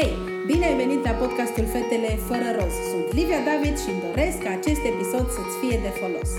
Hei, bine ai venit la podcastul Fetele fără roz. Sunt Livia David și îmi doresc ca acest episod să-ți fie de folos.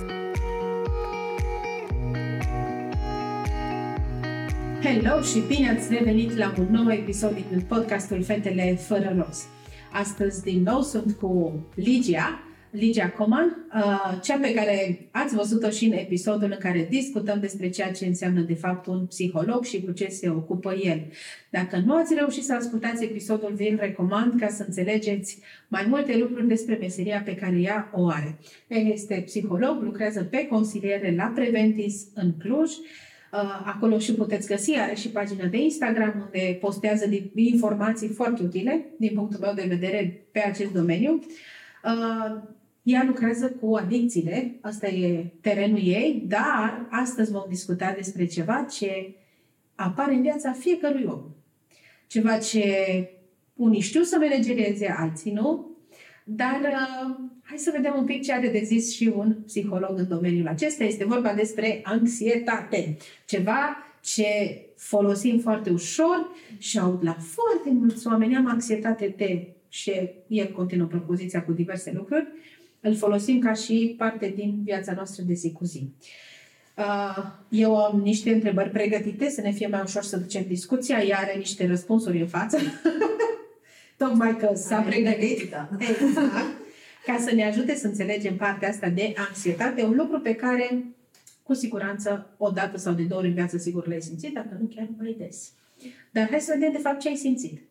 Hello și bine ați revenit la un nou episod din podcastul Fetele fără roz. Astăzi din nou sunt cu Ligia, Ligia Coman, uh, cea pe care ați văzut-o și în episodul în care discutăm despre ceea ce înseamnă de fapt un psiholog și cu ce se ocupă el. Dacă nu ați reușit să ascultați episodul, vi-l recomand ca să înțelegeți mai multe lucruri despre meseria pe care ea o are. El este psiholog, lucrează pe consiliere la Preventis în Cluj, uh, Acolo și puteți găsi, are și pagina de Instagram unde postează informații foarte utile, din punctul meu de vedere, pe acest domeniu. Uh, ea lucrează cu adicțiile, asta e terenul ei, dar astăzi vom discuta despre ceva ce apare în viața fiecărui om. Ceva ce unii știu să managerieze, alții nu, dar uh, hai să vedem un pic ce are de zis și un psiholog în domeniul acesta. Este vorba despre anxietate. Ceva ce folosim foarte ușor și aud la foarte mulți oameni am anxietate de și el continuă propoziția cu diverse lucruri îl folosim ca și parte din viața noastră de zi cu zi. Uh, eu am niște întrebări pregătite să ne fie mai ușor să ducem discuția. Ea are niște răspunsuri în față. Tocmai că s-a pregătit. Da. Exact. Ca să ne ajute să înțelegem partea asta de anxietate, un lucru pe care cu siguranță o dată sau de două ori în viață sigur l-ai simțit, dacă nu chiar mai des. Dar hai să vedem de fapt ce ai simțit.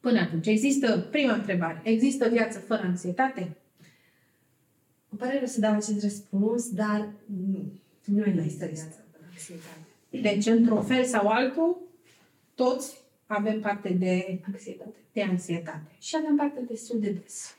Până atunci, există, prima întrebare, există viață fără anxietate? Îmi pare rău să dau acest răspuns, dar nu. Nu e există Deci, într-un fel sau altul, toți avem parte de anxietate. De anxietate. Și avem parte destul de des.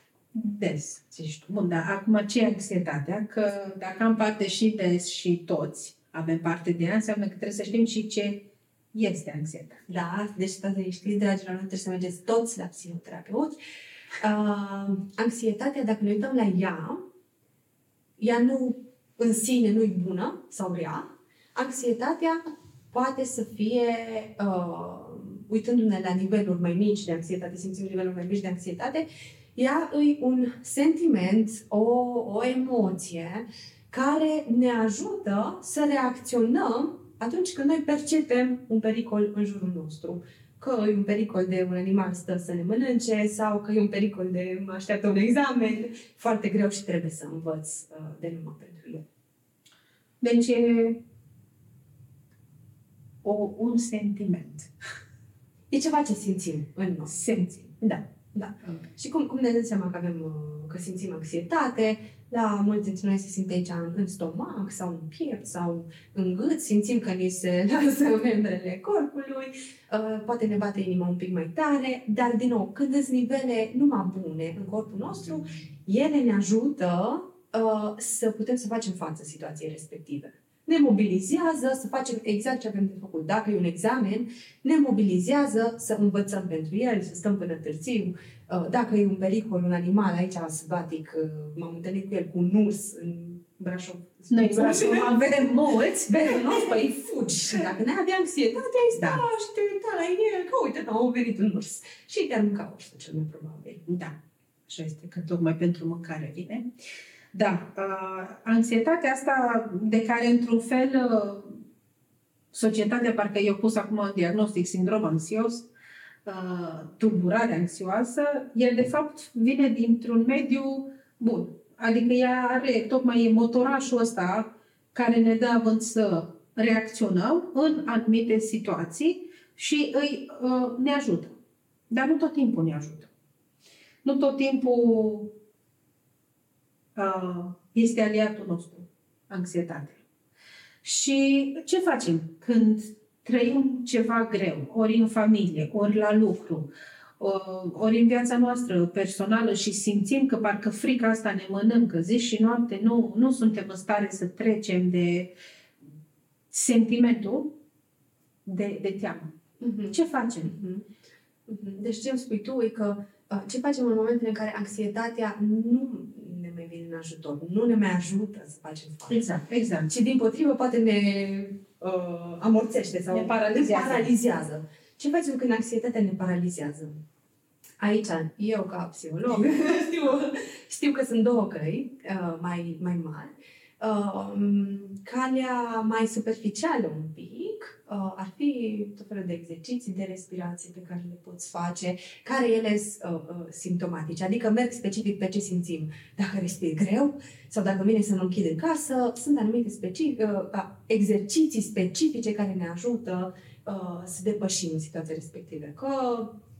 Des, zici tu. Bun, dar acum ce e anxietatea? Că dacă am parte și des și toți avem parte de ea, înseamnă că trebuie să știm și ce este anxietate. Da, deci să știți, dragilor, nu trebuie să mergeți toți la psihoterapeut. Uh, anxietatea, dacă ne uităm la ea, ea nu în sine nu e bună sau rea, anxietatea poate să fie, uh, uitându-ne la niveluri mai mici de anxietate, simțim niveluri mai mici de anxietate, ea e un sentiment, o, o emoție care ne ajută să reacționăm atunci când noi percepem un pericol în jurul nostru că e un pericol de un animal stă să ne mănânce sau că e un pericol de mă așteaptă un examen, foarte greu și trebuie să învăț uh, de numai pentru el. Deci e o, un sentiment. E ceva ce simțim în noi. Simțim, da. Da. Okay. Și cum, cum ne dăm seama că avem, uh, că simțim anxietate, la mulți dintre noi se simte aici în, în stomac sau în piept sau în gât, simțim că ni se lasă membrele corpului, uh, poate ne bate inima un pic mai tare, dar din nou, când sunt nivele numai bune în corpul nostru, ele ne ajută uh, să putem să facem față situației respective ne mobilizează să facem exact ce avem de făcut. Dacă e un examen, ne mobilizează să învățăm pentru el, să stăm până târziu. Uh, dacă e un pericol, un animal, aici sălbatic, uh, m-am întâlnit cu el cu un urs în Brașov. Noi în Brașov avem mulți, pe nu, păi fugi. Și dacă ne avea anxietate, ai sta da. și te uita la el, că uite, da, a venit un urs. Și te arunca ursul, cel mai probabil. Da, așa este, că tocmai pentru mâncare vine. Uh, da, uh, anxietatea asta de care, într-un fel, uh, societatea, parcă eu pus acum în diagnostic sindrom anxios, uh, tulburare anxioasă, el de fapt vine dintr-un mediu bun. Adică ea are tocmai motorașul ăsta care ne dă având să reacționăm în anumite situații și îi, uh, ne ajută. Dar nu tot timpul ne ajută. Nu tot timpul este aliatul nostru, anxietatea. Și ce facem când trăim ceva greu, ori în familie, ori la lucru, ori în viața noastră personală și simțim că parcă frica asta ne mănâncă zi și noapte, nu, nu suntem în stare să trecem de sentimentul de, de teamă. Mm-hmm. Ce facem? Mm-hmm. Deci ce îmi spui tu e că ce facem în momentele în care anxietatea nu ne mai vine în ajutor, nu ne mai ajută să facem față. Exact, exact. Și din potrivă poate ne uh, amorțește sau ne paralizează. ne paralizează. Ce facem când anxietatea ne paralizează? Aici, eu ca psiholog, știu, știu că sunt două căi uh, mai, mai mari. Uh, calea mai superficială un pic uh, ar fi tot felul de exerciții de respirație pe care le poți face, care ele sunt uh, uh, simptomatice, adică merg specific pe ce simțim. Dacă respir greu sau dacă vine să mă închid în casă, sunt anumite specific, uh, exerciții specifice care ne ajută uh, să depășim situația respective. Că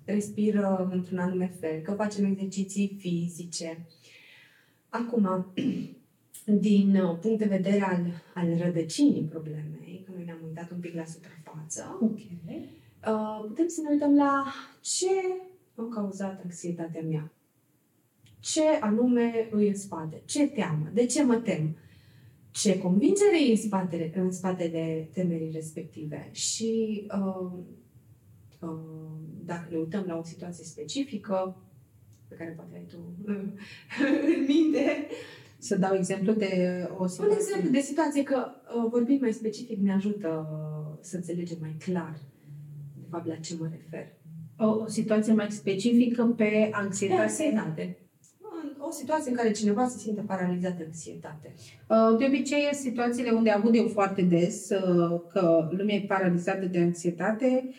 respiră într-un anume fel, că facem exerciții fizice. Acum, din uh, punct de vedere al, al rădăcinii problemei, că noi ne-am uitat un pic la suprafață, okay. uh, putem să ne uităm la ce a cauzat anxietatea mea. Ce anume îi în spate? Ce teamă? De ce mă tem? Ce convingere e în spatele, în spatele temerii respective? Și uh, uh, dacă ne uităm la o situație specifică, pe care poate ai tu în minte, să dau exemplu de o situație. Un exemplu de situație că uh, vorbind mai specific ne ajută uh, să înțelegem mai clar de fapt la ce mă refer. O, o situație mai specifică pe anxietate. anxietate. O situație în care cineva se simte paralizat de anxietate. Uh, de obicei, situațiile unde aud eu foarte des uh, că lumea e paralizată de anxietate,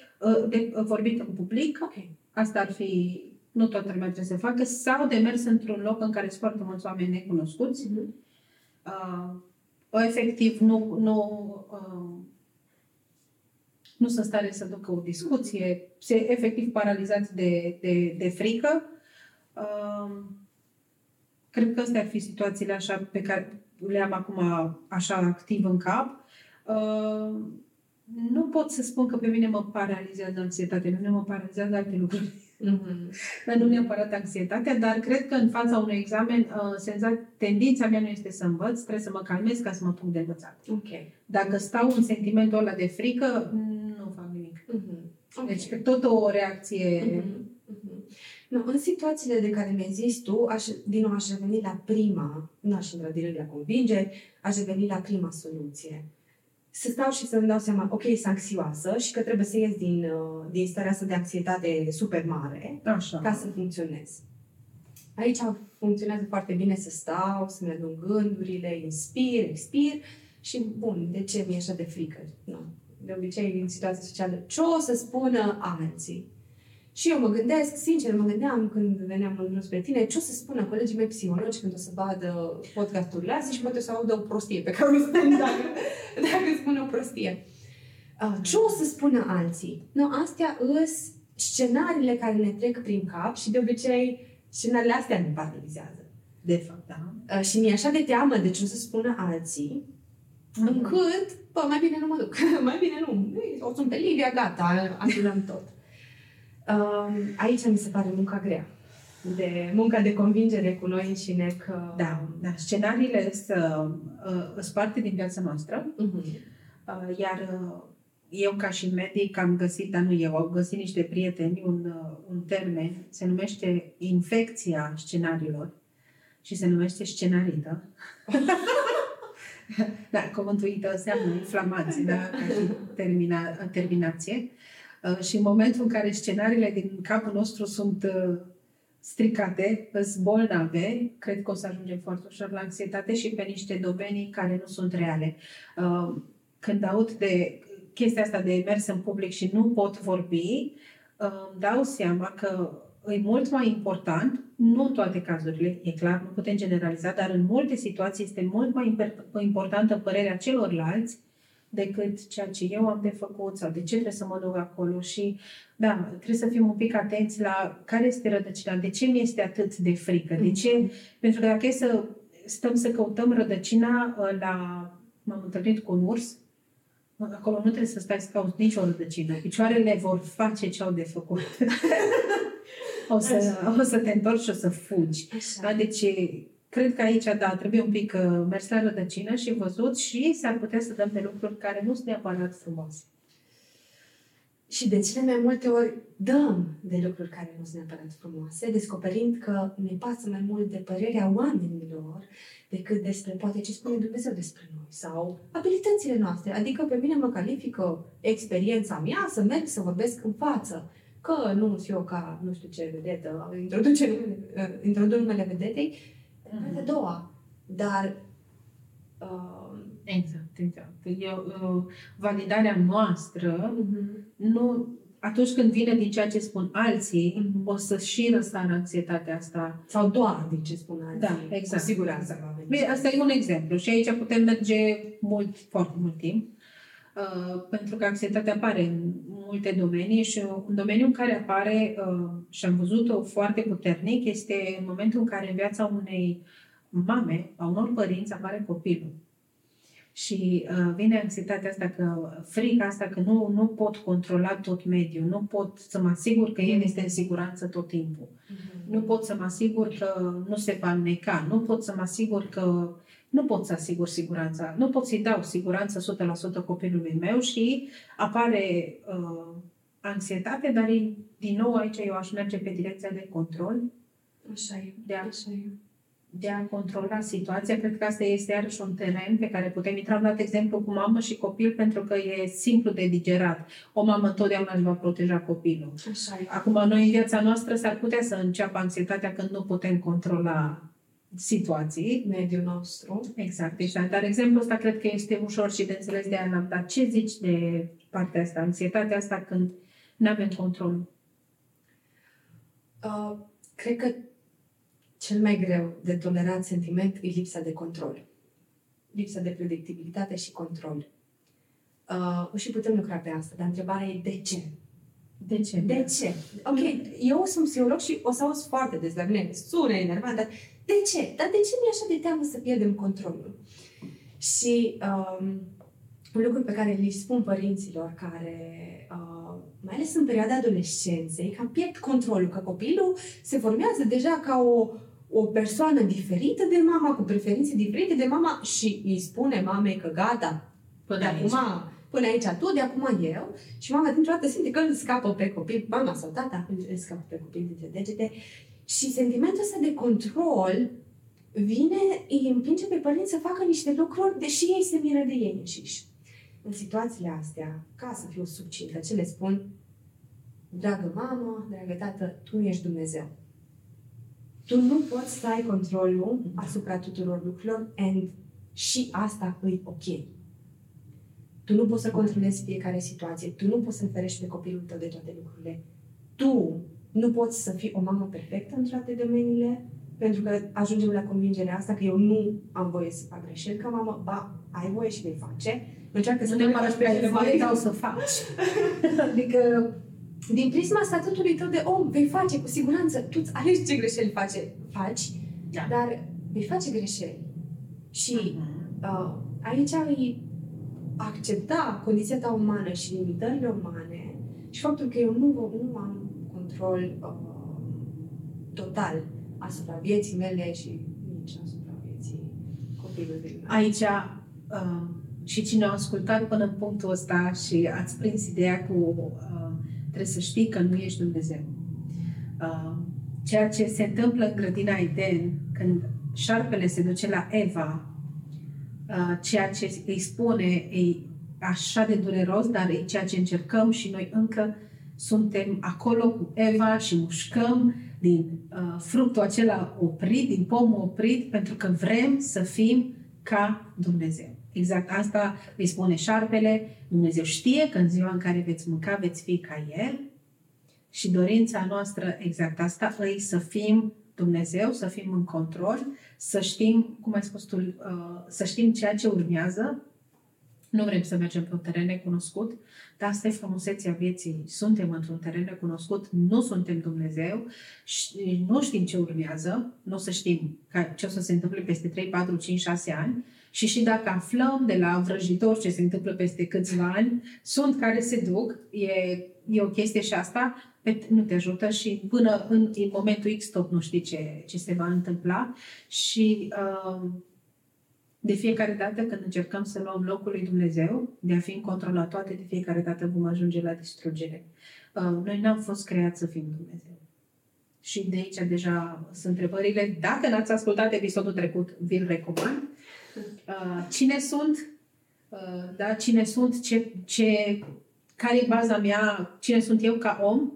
de vorbit în public, okay. asta ar fi nu toată lumea trebuie să facă, sau de mers într-un loc în care sunt foarte mulți oameni necunoscuți. Mm-hmm. Uh, efectiv, nu, nu, uh, nu sunt stare să ducă o discuție, se efectiv paralizați de, de, de frică. Uh, cred că astea ar fi situațiile așa pe care le am acum așa activ în cap. Uh, nu pot să spun că pe mine mă paralizează anxietatea, pe mine mă paralizează alte lucruri. Mm-hmm. nu neapărat anxietatea, dar cred că în fața unui examen, uh, senza- tendința mea nu este să învăț, trebuie să mă calmez ca să mă pun de învățat. Okay. Dacă stau în sentimentul ăla de frică, nu fac nimic. Mm-hmm. Okay. Deci tot o reacție... Mm-hmm. Mm-hmm. No, în situațiile de care mi-ai zis tu, aș, din nou aș reveni la prima, nu aș intra direct la convingeri, aș reveni la prima soluție să stau și să-mi dau seama, ok, sunt anxioasă și că trebuie să ies din, uh, din starea asta de anxietate super mare Așa. ca să funcționez. Aici funcționează foarte bine să stau, să-mi adun gândurile, inspir, expir și bun, de ce mi-e așa de frică? Nu. De obicei, în situația socială, ce o să spună alții? Și eu mă gândesc, sincer, mă gândeam când veneam în drum spre tine, ce o să spună colegii mei psihologi când o să vadă podcasturile astea și poate o să audă o prostie pe care o spun dacă, dacă spun o prostie. Uh, ce o să spună alții? No, astea îs scenariile care ne trec prin cap și de obicei scenariile astea ne paralizează. De fapt, da. Uh, și mi-e așa de teamă de ce o să spună alții, mm-hmm. încât, bă, mai bine nu mă duc, mai bine nu. O sunt pe Livia, gata, ajutăm tot. Aici mi se pare munca grea. De munca de convingere cu noi înșine că... Da, da. Scenariile sunt uh, parte din viața noastră. Uh-huh. Uh, iar uh, eu, ca și medic, am găsit, dar nu eu, au găsit niște prieteni un, uh, un termen, se numește infecția scenariilor și se numește scenarită. da, cuvântul înseamnă inflamație, da, ca și termina, terminație. Uh, și în momentul în care scenariile din capul nostru sunt uh, stricate, bolnave, cred că o să ajungem foarte ușor la anxietate și pe niște domenii care nu sunt reale. Uh, când aud de chestia asta de mers în public și nu pot vorbi, îmi dau seama că e mult mai important, nu în toate cazurile, e clar, nu putem generaliza, dar în multe situații este mult mai importantă părerea celorlalți decât ceea ce eu am de făcut sau de ce trebuie să mă duc acolo și da, trebuie să fim un pic atenți la care este rădăcina, de ce mi este atât de frică, de ce, mm-hmm. pentru că dacă e să stăm să căutăm rădăcina ă, la, m-am întâlnit cu un urs, acolo nu trebuie să stai să cauți nicio rădăcină, picioarele vor face ce au de făcut. o, să, o să te întorci și o să fugi. Așa. Da? Deci Cred că aici, da, trebuie un pic uh, mers la rădăcină și văzut și s-ar putea să dăm pe lucruri care nu sunt neapărat frumoase. Și de cele mai multe ori dăm de lucruri care nu sunt neapărat frumoase, descoperind că ne pasă mai mult de părerea oamenilor decât despre poate ce spune Dumnezeu despre noi sau abilitățile noastre. Adică pe mine mă califică experiența mea să merg să vorbesc în față. Că nu sunt eu ca nu știu ce vedetă, introduce numele, introduc numele vedetei, mm-hmm. a doua. Dar uh, Exact, exact. Eu, uh, validarea noastră mm-hmm. nu atunci când vine din ceea ce spun alții, mm-hmm. o să și răsară anxietatea asta. Sau doar din ce spun alții. Da, exact. Cu siguranță. Bine, asta e un exemplu și aici putem merge mult, foarte mult timp. Uh, pentru că anxietatea apare în multe domenii și un domeniu în care apare uh, și am văzut-o foarte puternic este în momentul în care în viața unei mame, a unor părinți, apare copilul. Și uh, vine anxietatea asta, că frica asta că nu, nu pot controla tot mediul, nu pot să mă asigur că el este în siguranță tot timpul. Mm-hmm. Nu pot să mă asigur că nu se va neca, nu pot să mă asigur că nu pot să asigur siguranța, nu pot să-i dau siguranță 100% copilului meu și apare uh, anxietate, dar din nou aici eu aș merge pe direcția de control. Așa e. De a, așa e de a controla situația. Cred că asta este iarăși un teren pe care putem intra. Am dat exemplu cu mamă și copil pentru că e simplu de digerat. O mamă întotdeauna își va proteja copilul. Așa e. Acum, noi în viața noastră s-ar putea să înceapă anxietatea când nu putem controla situații. Mediul nostru. Exact, exact. Dar exemplul ăsta cred că este ușor și de înțeles de Ana. Dar ce zici de partea asta, anxietatea asta când nu avem control? Uh, cred că cel mai greu de tolerat sentiment e lipsa de control. Lipsa de predictibilitate și control. Uh, și putem lucra pe asta, dar întrebarea e de ce? De ce? De ce? Ok, eu sunt psiholog și o să auzi foarte des la mine, sună enervant, dar de ce? Dar de ce mi-e așa de teamă să pierdem controlul? Și um, un lucru pe care îi spun părinților care uh, mai ales în perioada adolescenței, cam pierd controlul, că copilul se formează deja ca o, o persoană diferită de mama, cu preferințe diferite de mama și îi spune mamei că gata, până de aici. acum, până aici tu, de acum eu. Și mama dintr-o dată simte că îl scapă pe copil, mama sau tata îl scapă pe copil dintre degete. Și sentimentul ăsta de control vine, îi împinge pe părinți să facă niște lucruri, deși ei se miră de ei înșiși. În situațiile astea, ca să fiu subcintă, ce le spun? Dragă mamă, dragă tată, tu nu ești Dumnezeu. Tu nu poți să ai controlul asupra tuturor lucrurilor and și asta e ok. Tu nu poți să controlezi fiecare situație. Tu nu poți să-l ferești pe copilul tău de toate lucrurile. Tu nu poți să fii o mamă perfectă în toate domeniile, pentru că ajungem la convingerea asta că eu nu am voie să fac greșeli ca mamă, ba, ai voie și vei face. Încearcă să nu ne faci pe voie sau să faci. adică din prisma statutului tău de om, vei face cu siguranță, tu îți alegi ce greșeli face, faci, da. dar vei face greșeli. Și uh-huh. uh, aici ai accepta condiția ta umană și limitările umane și faptul că eu nu, nu am control uh, total asupra vieții mele și nici asupra vieții copilului meu. Aici uh, și cine a ascultat până în punctul ăsta și ați prins ideea cu uh, Trebuie să știi că nu ești Dumnezeu. Uh, ceea ce se întâmplă în grădina Eden, când șarpele se duce la Eva, uh, ceea ce îi spune e așa de dureros, dar e ceea ce încercăm și noi încă suntem acolo cu Eva și mușcăm din uh, fructul acela oprit, din pomul oprit, pentru că vrem să fim ca Dumnezeu. Exact asta îi spune șarpele. Dumnezeu știe că în ziua în care veți mânca, veți fi ca El. Și dorința noastră, exact asta, îi să fim Dumnezeu, să fim în control, să știm, cum ai spus tu, uh, să știm ceea ce urmează. Nu vrem să mergem pe un teren necunoscut, dar asta e frumusețea vieții. Suntem într-un teren necunoscut, nu suntem Dumnezeu și nu știm ce urmează, nu o să știm ce o să se întâmple peste 3, 4, 5, 6 ani, și și dacă aflăm de la vrăjitor ce se întâmplă peste câțiva ani, sunt care se duc, e, e o chestie și asta, nu te ajută și până în, în momentul X tot nu știi ce, ce se va întâmpla și uh, De fiecare dată când încercăm să luăm locul lui Dumnezeu, de a fi în control la toate, de fiecare dată vom ajunge la distrugere. Uh, noi n-am fost creați să fim Dumnezeu. Și de aici deja sunt întrebările. Dacă n-ați ascultat episodul trecut, vi-l recomand. Uh, cine sunt? Uh, da, cine sunt? Ce, ce, care e baza mea? Cine sunt eu ca om?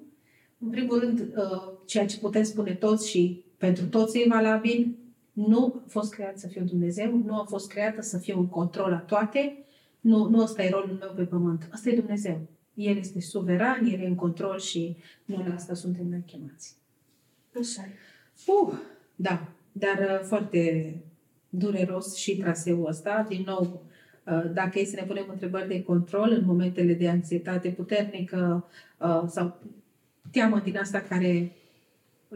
În primul rând, uh, ceea ce putem spune toți și pentru toți e valabil, nu a fost creat să fiu Dumnezeu, nu a fost creată să fiu în control la toate, nu, nu ăsta e rolul meu pe pământ. Asta e Dumnezeu. El este suveran, El e în control și noi la asta suntem noi chemați. Așa e. Uh, da, dar uh, foarte dureros și traseul ăsta. Din nou, uh, dacă e să ne punem întrebări de control în momentele de anxietate puternică uh, sau teamă din asta care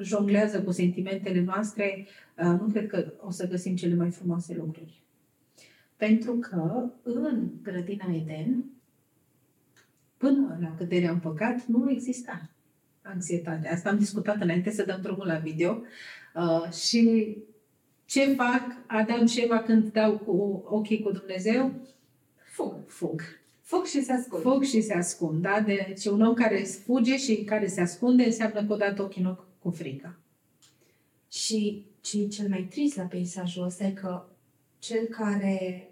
jonglează cu sentimentele noastre, uh, nu cred că o să găsim cele mai frumoase lucruri. Pentru că în grădina Eden, până la căderea în păcat, nu exista anxietate. Asta am discutat înainte să dăm drumul la video. Uh, și ce fac Adam și Eva când dau cu ochii cu Dumnezeu? Fug. Fug. Fug și se ascund. Fug și se ascund. Da? Deci un om care fuge și care se ascunde înseamnă că o dat ochii în ochi cu frică. Și ce e cel mai trist la peisajul ăsta e că cel care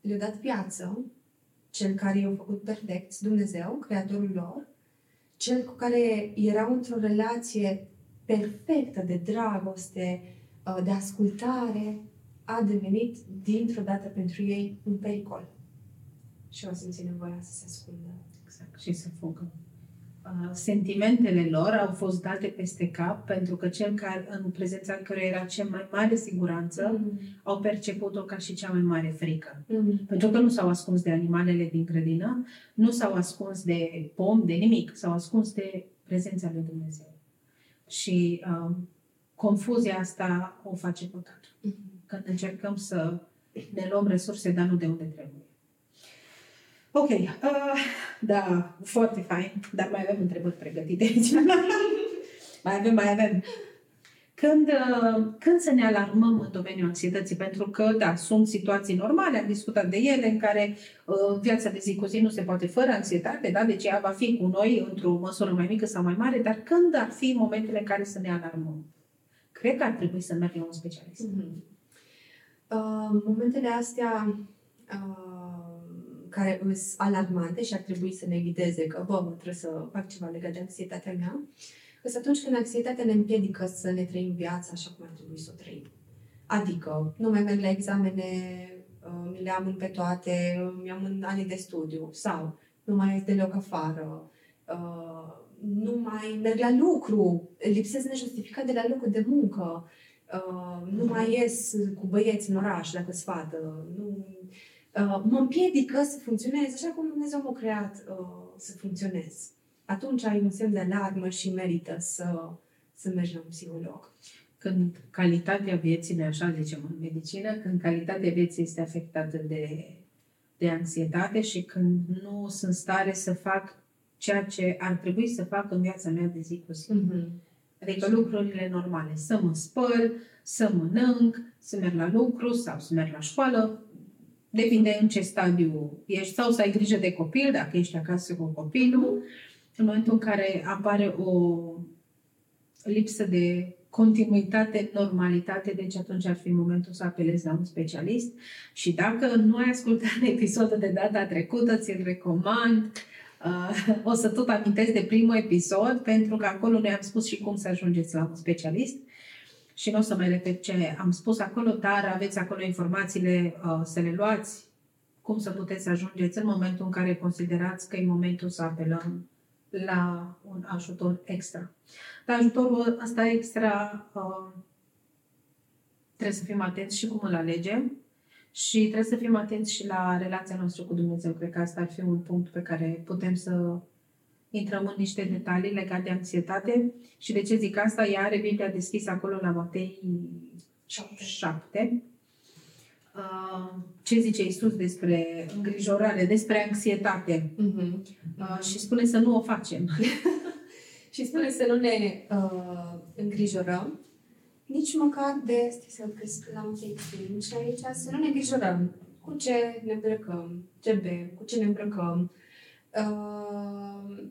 le-a dat viață, cel care i-a făcut perfect, Dumnezeu, Creatorul lor, cel cu care erau într-o relație perfectă de dragoste, uh, de ascultare, a devenit dintr-o dată pentru ei un pericol. Și au simțit nevoia să se ascundă. Exact. Și să fugă. Uh, Sentimentele lor au fost date peste cap pentru că cel care, în prezența căruia era cea mai mare siguranță, Mm. au perceput-o ca și cea mai mare frică. Mm. Pentru că nu s-au ascuns de animalele din grădină, nu s-au ascuns de pom, de nimic, s-au ascuns de prezența lui Dumnezeu. Și um, confuzia asta o face păcatul. Mm. Când încercăm să ne luăm resurse, dar nu de unde trebuie. Ok, uh, da, foarte fain, dar mai avem întrebări pregătite aici. mai avem, mai avem. Când, uh, când să ne alarmăm în domeniul anxietății? Pentru că, da, sunt situații normale, am discutat de ele, în care uh, viața de zi cu zi nu se poate fără anxietate, da? deci ea va fi cu noi într-o măsură mai mică sau mai mare, dar când ar fi momentele în care să ne alarmăm? Cred că ar trebui să mergem la un specialist. Mhm. Uh, momentele astea uh, care sunt alarmante și ar trebui să ne ghideze că, bă, mă, trebuie să fac ceva legat de anxietatea mea, că atunci când anxietatea ne împiedică să ne trăim viața așa cum ar trebui să o trăim. Adică, nu mai merg la examene, uh, mi le am pe toate, mi-am în anii de studiu, sau nu mai ies deloc afară, uh, nu mai merg la lucru, lipsesc nejustificat de la locul de muncă, uh, nu mai ies cu băieți în oraș dacă sunt fată, nu, uh, mă împiedică să funcționez așa cum Dumnezeu m-a creat uh, să funcționez. Atunci ai un semn de alarmă și merită să, să mergi la un psiholog. când calitatea vieții, noi așa zicem în medicină, când calitatea vieții este afectată de, de anxietate și când nu sunt stare să fac ceea ce ar trebui să fac în viața mea de zi cu zi. Mm-hmm. Adică lucrurile normale. Să mă spăl, să mănânc, să merg la lucru sau să merg la școală. Depinde în ce stadiu ești sau să ai grijă de copil, dacă ești acasă cu copilul. În momentul în care apare o lipsă de continuitate, normalitate, deci atunci ar fi momentul să apelezi la un specialist. Și dacă nu ai ascultat episodul de data trecută, ți-l recomand. Uh, o să tot amintesc de primul episod, pentru că acolo noi am spus și cum să ajungeți la un specialist. Și nu o să mai repet ce am spus acolo, dar aveți acolo informațiile uh, să le luați, cum să puteți să ajungeți în momentul în care considerați că e momentul să apelăm la un ajutor extra. Dar ajutorul ăsta extra uh, trebuie să fim atenți și cum îl alegem și trebuie să fim atenți și la relația noastră cu Dumnezeu. Cred că asta ar fi un punct pe care putem să intrăm în niște detalii legate de anxietate. Și de ce zic asta? Ea are Biblia deschisă acolo la Matei 7. Uh, ce zice Isus despre îngrijorare, despre anxietate? Mm-hmm. Uh, și spune să nu o facem. Și spune să nu ne uh, îngrijorăm, nici măcar de, stai să găsesc la un pic și aici, să nu ne îngrijorăm cu ce ne îmbrăcăm, ce bem, cu ce ne îmbrăcăm. Uh,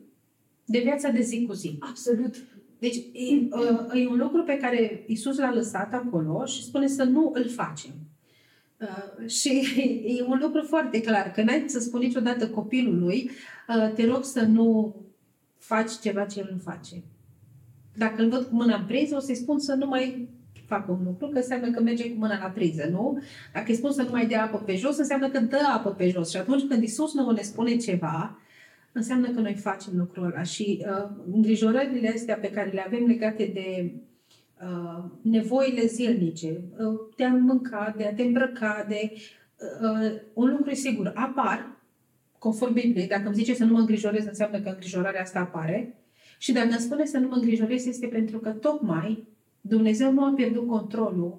de viața de zi cu zi. Absolut. Deci e, uh, e un lucru pe care Isus l-a lăsat acolo și spune să nu îl facem. Uh, și e un lucru foarte clar, că n-ai să spui niciodată copilului, uh, te rog să nu faci ceva ce el nu face. Dacă îl văd cu mâna în priză, o să-i spun să nu mai fac un lucru, că înseamnă că merge cu mâna la priză, nu? Dacă îi spun să nu mai dea apă pe jos, înseamnă că dă apă pe jos. Și atunci când Isus nu ne spune ceva, înseamnă că noi facem lucrul ăla. Și uh, îngrijorările astea pe care le avem legate de uh, nevoile zilnice, uh, de a mânca, de a te îmbrăca, de uh, un lucru e sigur, apar, conform Bibliei, dacă îmi zice să nu mă îngrijorez, înseamnă că îngrijorarea asta apare. Și dacă îmi spune să nu mă îngrijorez, este pentru că tocmai Dumnezeu nu a pierdut controlul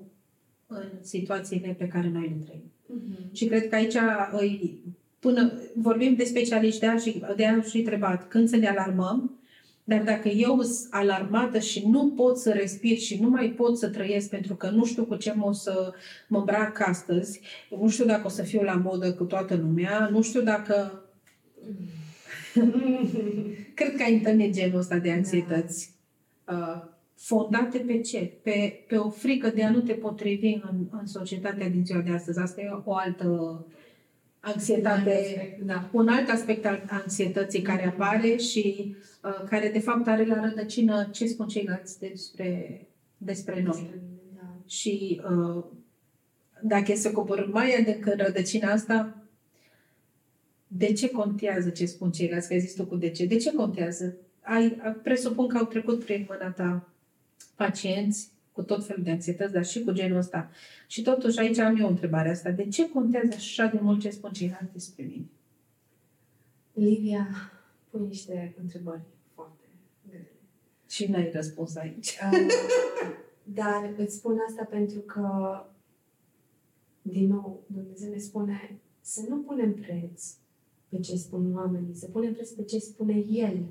în situațiile pe care noi le trăim. Uh-huh. Și cred că aici îi, până vorbim de specialiști de și de a și întrebat când să ne alarmăm, dar dacă eu sunt alarmată și nu pot să respir și nu mai pot să trăiesc pentru că nu știu cu ce o să mă îmbrac astăzi, nu știu dacă o să fiu la modă cu toată lumea, nu știu dacă... Cred că ai întâlnit genul ăsta de anxietăți. Da. Uh, fondate pe ce? Pe, pe o frică de a nu te potrivi în, în societatea din ziua de astăzi. Asta e o altă anxietate, un alt aspect, da. un alt aspect al anxietății care apare și uh, care de fapt are la rădăcină ce spun ceilalți despre, despre noi. Da. Și uh, dacă e să coborâm mai adânc în rădăcina asta, de ce contează ce spun ceilalți? Că ai zis tu cu de ce. De ce contează? Ai, presupun că au trecut prin mâna ta pacienți cu tot felul de anxietăți, dar și cu genul ăsta. Și totuși aici am eu o întrebare asta. De ce contează așa de mult ce spun ceilalți despre mine? Livia, pui niște întrebări foarte grele. Și n-ai răspuns aici. Uh, dar îți spun asta pentru că, din nou, Dumnezeu ne spune să nu punem preț pe ce spun oamenii, să punem preț pe ce spune El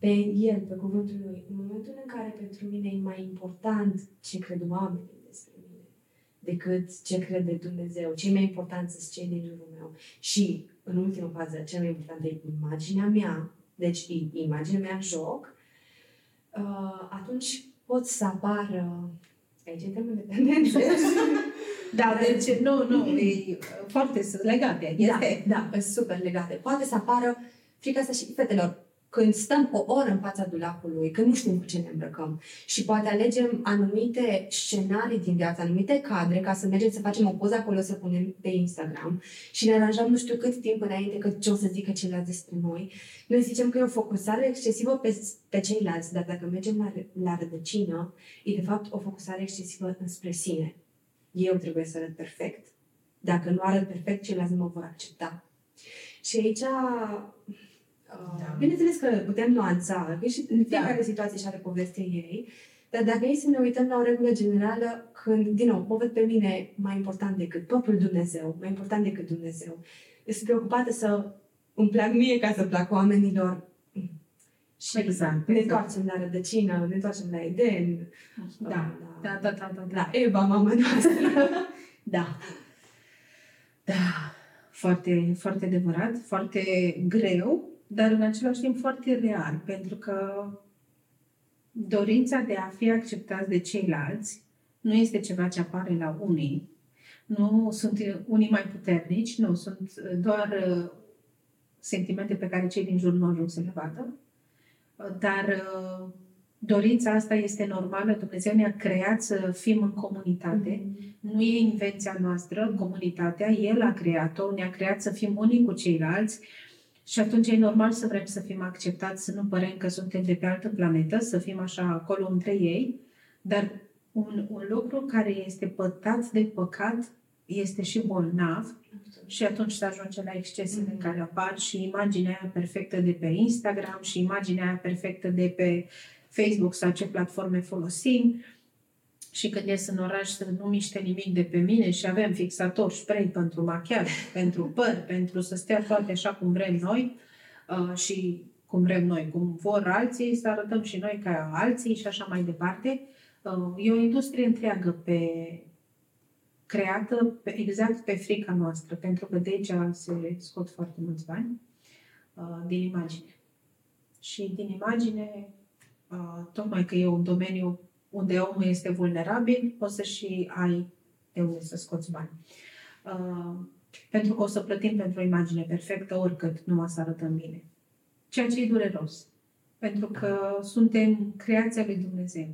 pe el, pe cuvântul lui, în momentul în care pentru mine e mai important ce cred oamenii despre mine decât ce crede Dumnezeu, ce e mai important sunt cei din jurul meu și, în ultima fază, cel mai important e imaginea mea, deci e imaginea mea în joc, uh, atunci pot să apară aici intrăm în dependențe. Da, deci nu, nu, e foarte legate. Este. Da, da, super legate. Poate să apară frica asta și fetelor când stăm o oră în fața dulapului, când nu știm cu ce ne îmbrăcăm și poate alegem anumite scenarii din viață, anumite cadre ca să mergem să facem o poză acolo să punem pe Instagram și ne aranjăm nu știu cât timp înainte că ce o să zică ceilalți despre noi. Noi zicem că e o focusare excesivă pe, pe ceilalți, dar dacă mergem la, la rădăcină, e de fapt o focusare excesivă înspre sine. Eu trebuie să arăt perfect. Dacă nu arăt perfect, ceilalți nu mă vor accepta. Și aici da. Bineînțeles că putem nuanța, că și în fiecare da. situație și are povestea ei, dar dacă ei să ne uităm la o regulă generală, când, din nou, mă văd pe mine mai important decât propriul Dumnezeu, mai important decât Dumnezeu, sunt preocupată să îmi plac mie ca să plac oamenilor. Și exact, ne exact. întoarcem la rădăcină, ne întoarcem la Eden. Da, da, da, da, da, da, da. La Eva, mama noastră. da. Da. Foarte, foarte adevărat, foarte greu, dar în același timp foarte real, pentru că dorința de a fi acceptați de ceilalți nu este ceva ce apare la unii. Nu sunt unii mai puternici, nu, sunt doar uh, sentimente pe care cei din jur nu ajung să le vadă. Dar uh, dorința asta este normală. Dumnezeu ne-a creat să fim în comunitate. Mm-hmm. Nu e invenția noastră, comunitatea. El a creat-o, ne-a creat să fim unii cu ceilalți și atunci e normal să vrem să fim acceptați, să nu părem că suntem de pe altă planetă, să fim așa acolo între ei, dar un, un lucru care este pătat de păcat este și bolnav și atunci se ajunge la excesele mm-hmm. care apar și imaginea aia perfectă de pe Instagram și imaginea aia perfectă de pe Facebook sau ce platforme folosim și când ies în oraș să nu miște nimic de pe mine și avem fixator, spray pentru machiaj, pentru păr, pentru să stea toate așa cum vrem noi uh, și cum vrem noi, cum vor alții, să arătăm și noi ca alții și așa mai departe. Uh, e o industrie întreagă pe creată pe, exact pe frica noastră, pentru că de aici se scot foarte mulți bani uh, din imagine. Și din imagine, uh, tocmai că e un domeniu unde omul este vulnerabil, o să și ai de unde să scoți bani. Uh, pentru că o să plătim pentru o imagine perfectă, oricât numai să arătăm bine. Ceea ce e dureros. Pentru că suntem creația lui Dumnezeu.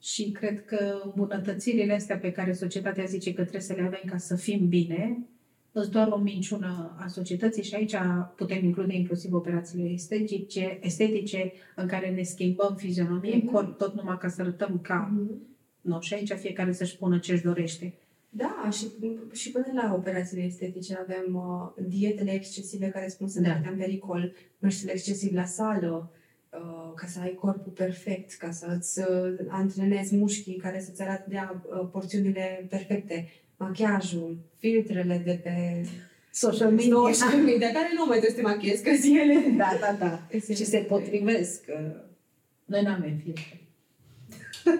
Și cred că îmbunătățirile astea pe care societatea zice că trebuie să le avem ca să fim bine, sunt doar o minciună a societății și aici putem include inclusiv operațiile estetice, estetice în care ne schimbăm fizionomie, mm-hmm. corp, tot numai ca să arătăm ca... Mm-hmm. No, și aici fiecare să-și pună ce-și dorește. Da, și, și până la operațiile estetice avem uh, dietele excesive care spun să da. ne în pericol, mersul excesiv la sală, uh, ca să ai corpul perfect, ca să-ți uh, antrenezi mușchii care să-ți arate de uh, porțiunile perfecte, machiajul, filtrele de pe social media, social media care nu mai trebuie să te machiezi, că ele... Da, da, da. și se potrivesc. Noi n-avem filtre.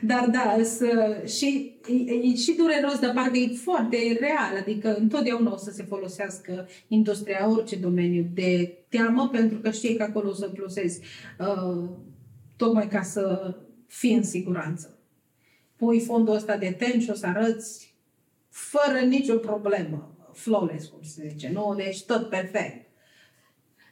Dar da, să, și, e, e și dureros, dar parcă e foarte real. Adică întotdeauna o să se folosească industria, orice domeniu, de teamă, pentru că știi că acolo o să plusezi. Uh, tocmai ca să fii în siguranță. Pui fondul ăsta de ten și o să arăți fără nicio problemă. Flawless, cum se zice, nu? Deci tot perfect.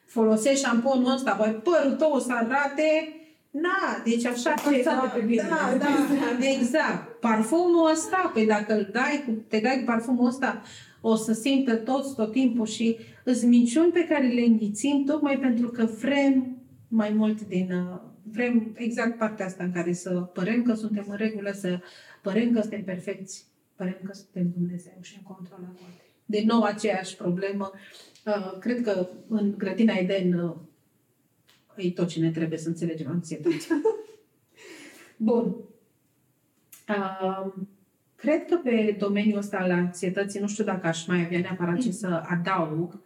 Folosești șamponul ăsta, voi părul tău o să arate Na, deci așa ce... Da, pe bine. da, da, exact. Parfumul ăsta, pe dacă îl dai cu, te dai cu parfumul ăsta, o să simtă toți tot timpul și îți minciuni pe care le înghițim tocmai pentru că vrem mai mult din... Uh, vrem exact partea asta în care să părem că suntem în regulă, să părem că suntem perfecți, părem că suntem Dumnezeu și în control la De nou aceeași problemă. Uh, cred că în grădina Eden uh, e tot ce ne trebuie să înțelegem anxietate. Bun. Uh, cred că pe domeniul ăsta al anxietății, nu știu dacă aș mai avea neapărat ce să adaug.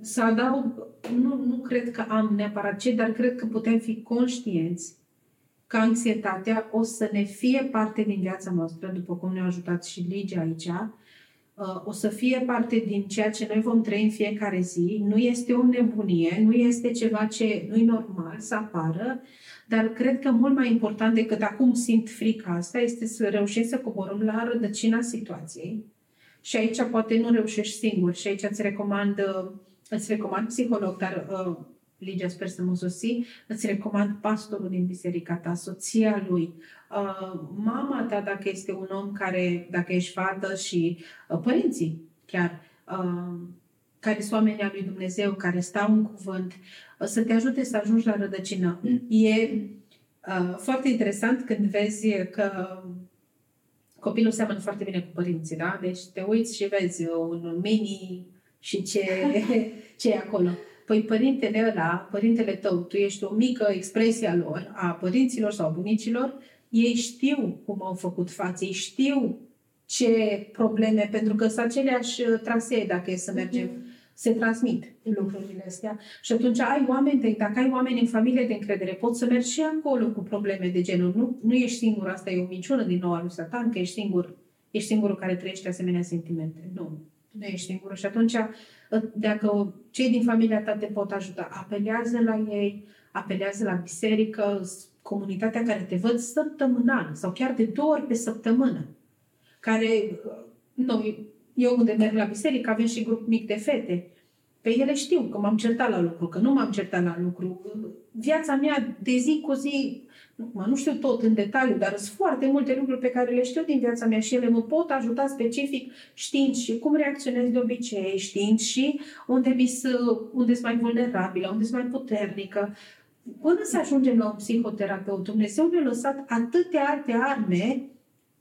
Uh, să adaug, nu, nu cred că am neapărat ce, dar cred că putem fi conștienți că anxietatea o să ne fie parte din viața noastră, după cum ne-a ajutat și Ligia aici, Uh, o să fie parte din ceea ce noi vom trăi în fiecare zi. Nu este o nebunie, nu este ceva ce nu e normal să apară, dar cred că mult mai important decât acum simt frica asta este să reușim să coborâm la rădăcina situației. Și aici poate nu reușești singur și aici îți recomand, uh, îți recomand psiholog, dar uh, Ligia, sper să mă sosi, îți recomand pastorul din biserica ta, soția lui, uh, mama ta, dacă este un om care, dacă ești fată și uh, părinții chiar, uh, care sunt oamenii al lui Dumnezeu, care stau în cuvânt, uh, să te ajute să ajungi la rădăcină. Mm. E uh, foarte interesant când vezi că copilul seamănă foarte bine cu părinții, da? Deci te uiți și vezi un mini și ce, ce e acolo. Păi părintele ăla, părintele tău, tu ești o mică expresie a lor, a părinților sau bunicilor, ei știu cum au făcut față, ei știu ce probleme, pentru că sunt aceleași uh, trasee, dacă e să mergem, mm-hmm. se transmit lucrurile astea. Și atunci ai oameni, de, dacă ai oameni în familie de încredere, poți să mergi și acolo cu probleme de genul. Nu, nu ești singur, asta e o minciună din nou a lui Satan, că ești singur, ești singurul care trăiește asemenea sentimente. Nu, nu ești singurul. Și atunci dacă cei din familia ta te pot ajuta, apelează la ei, apelează la biserică, comunitatea care te văd săptămânal sau chiar de două ori pe săptămână, care, noi, eu unde merg la biserică, avem și grup mic de fete, pe ele știu că m-am certat la lucru, că nu m-am certat la lucru. Viața mea de zi cu zi Mă, nu știu tot în detaliu, dar sunt foarte multe lucruri pe care le știu din viața mea și ele mă pot ajuta specific știind și cum reacționez de obicei, știind și unde mi unde sunt mai vulnerabilă, unde sunt mai puternică. Până să ajungem la un psihoterapeut, Dumnezeu ne-a lăsat atâtea alte arme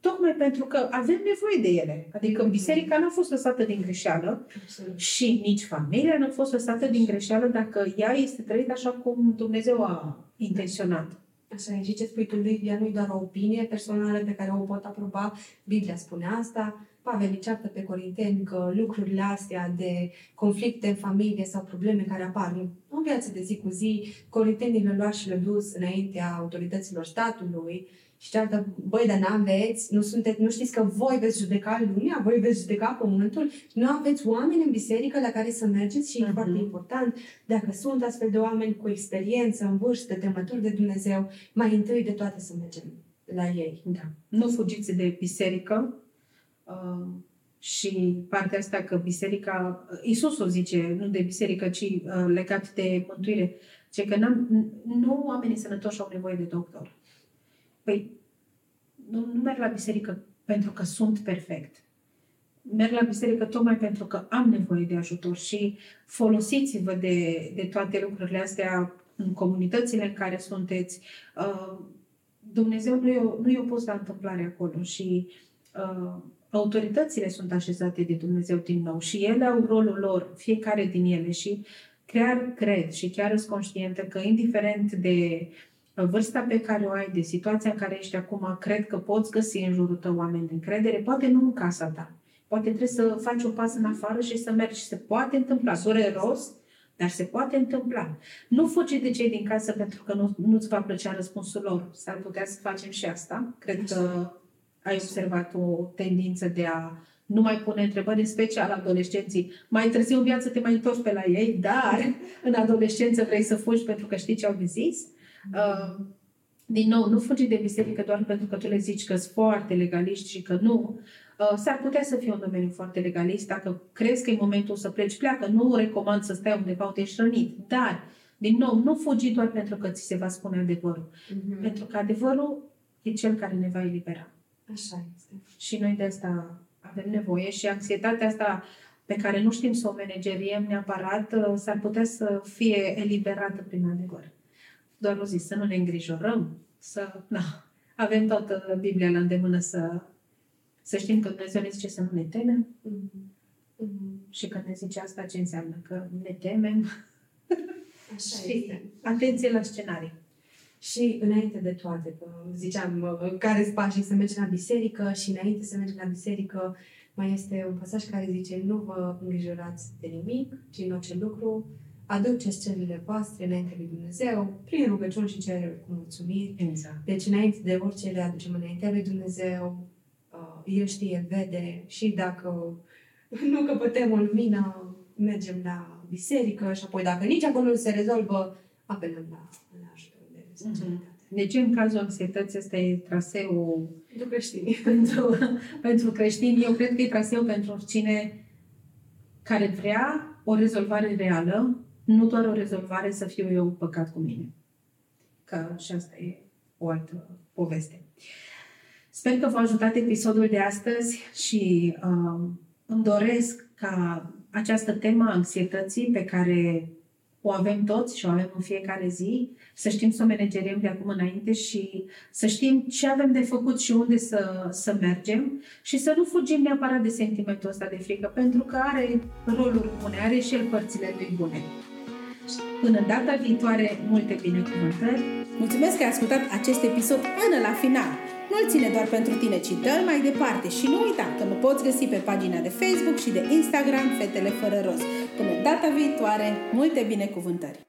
tocmai pentru că avem nevoie de ele. Adică biserica n-a fost lăsată din greșeală Absolut. și nici familia n-a fost lăsată din greșeală dacă ea este trăită așa cum Dumnezeu a intenționat. Așa e. Și ce spui tu, Lidia, nu e doar o opinie personală pe care o pot aproba. Biblia spune asta. Pavel îi ceartă pe Corinteni că lucrurile astea de conflicte în familie sau probleme care apar, nu viață de zi cu zi, colitenii le lua și le dus înaintea autorităților statului și ceartă, băi, dar n-aveți, nu, sunteți, nu știți că voi veți judeca lumea, voi veți judeca pământul, nu aveți oameni în biserică la care să mergeți și uh-huh. e foarte mhm. important, dacă sunt astfel de oameni cu experiență, în vârstă, temături de Dumnezeu, mai întâi de toate să mergem la ei. Da. Nu fugiți de biserică, uh, și partea asta că biserica, Iisus o zice, nu de biserică, ci uh, legat de mântuire, ce că n-am, nu oamenii sănătoși au nevoie de doctor. Păi, nu, nu merg la biserică pentru că sunt perfect. Merg la biserică tocmai pentru că am nevoie de ajutor și folosiți-vă de, de toate lucrurile astea în comunitățile în care sunteți. Uh, Dumnezeu nu i-a, nu i-a pus la întâmplare acolo și uh, autoritățile sunt așezate de Dumnezeu din nou și ele au rolul lor, fiecare din ele și chiar cred și chiar sunt conștientă că indiferent de vârsta pe care o ai, de situația în care ești acum, cred că poți găsi în jurul tău oameni de încredere, poate nu în casa ta. Poate trebuie să faci un pas în afară și să mergi. Se poate întâmpla. Dureros, dar se poate întâmpla. Nu fugi de cei din casă pentru că nu, nu-ți va plăcea răspunsul lor. S-ar putea să facem și asta. Cred că ai observat o tendință de a nu mai pune întrebări, în special adolescenții. Mai târziu în viață te mai întorci pe la ei, dar în adolescență vrei să fugi pentru că știi ce au de zis. Uh, din nou, nu fugi de biserică doar pentru că tu le zici că sunt foarte legaliști și că nu. Uh, s-ar putea să fie un domeniu foarte legalist. Dacă crezi că e momentul să pleci, pleacă. Nu recomand să stai undeva unde ești rănit. Dar, din nou, nu fugi doar pentru că ți se va spune adevărul. Mm-hmm. Pentru că adevărul e cel care ne va elibera. Așa este. Și noi de asta avem nevoie și anxietatea asta pe care nu știm să o manageriem neapărat, uh, s-ar putea să fie eliberată prin adevăr. Doar o zi, să nu ne îngrijorăm, să na, avem toată Biblia la îndemână să, să știm că Dumnezeu ne zice să nu ne temem. Mm-hmm. Mm-hmm. Și că ne zice asta, ce înseamnă? Că ne temem. Așa și este. atenție la scenarii. Și înainte de toate, că ziceam, care sunt pașii să mergem la biserică și înainte să mergem la biserică, mai este un pasaj care zice, nu vă îngrijorați de nimic, ci în orice lucru, aduceți cererile voastre înainte lui Dumnezeu, prin rugăciuni și cereri cu mulțumiri. Exact. Deci înainte de orice le aducem înaintea lui Dumnezeu, uh, El știe, vede și dacă nu căpătăm o lumină, mergem la biserică și apoi dacă nici acolo nu se rezolvă, apelăm la, la ajutor. Mm-hmm. Deci, în cazul anxietății, ăsta e traseul pentru creștini. pentru, pentru creștini. Eu cred că e traseul pentru oricine care vrea o rezolvare reală, nu doar o rezolvare să fiu eu păcat cu mine. Că și asta e o altă poveste. Sper că v-a ajutat episodul de astăzi și uh, îmi doresc ca această temă a anxietății pe care o avem toți și o avem în fiecare zi, să știm să o manageriem de acum înainte și să știm ce avem de făcut și unde să, să mergem și să nu fugim neapărat de sentimentul ăsta de frică, pentru că are roluri bune, are și el părțile lui bune. Până data viitoare, multe binecuvântări! Mulțumesc că ai ascultat acest episod până la final! Nu-l ține doar pentru tine, ci dă mai departe și nu uita că mă poți găsi pe pagina de Facebook și de Instagram Fetele Fără Rost. Până data viitoare, multe binecuvântări!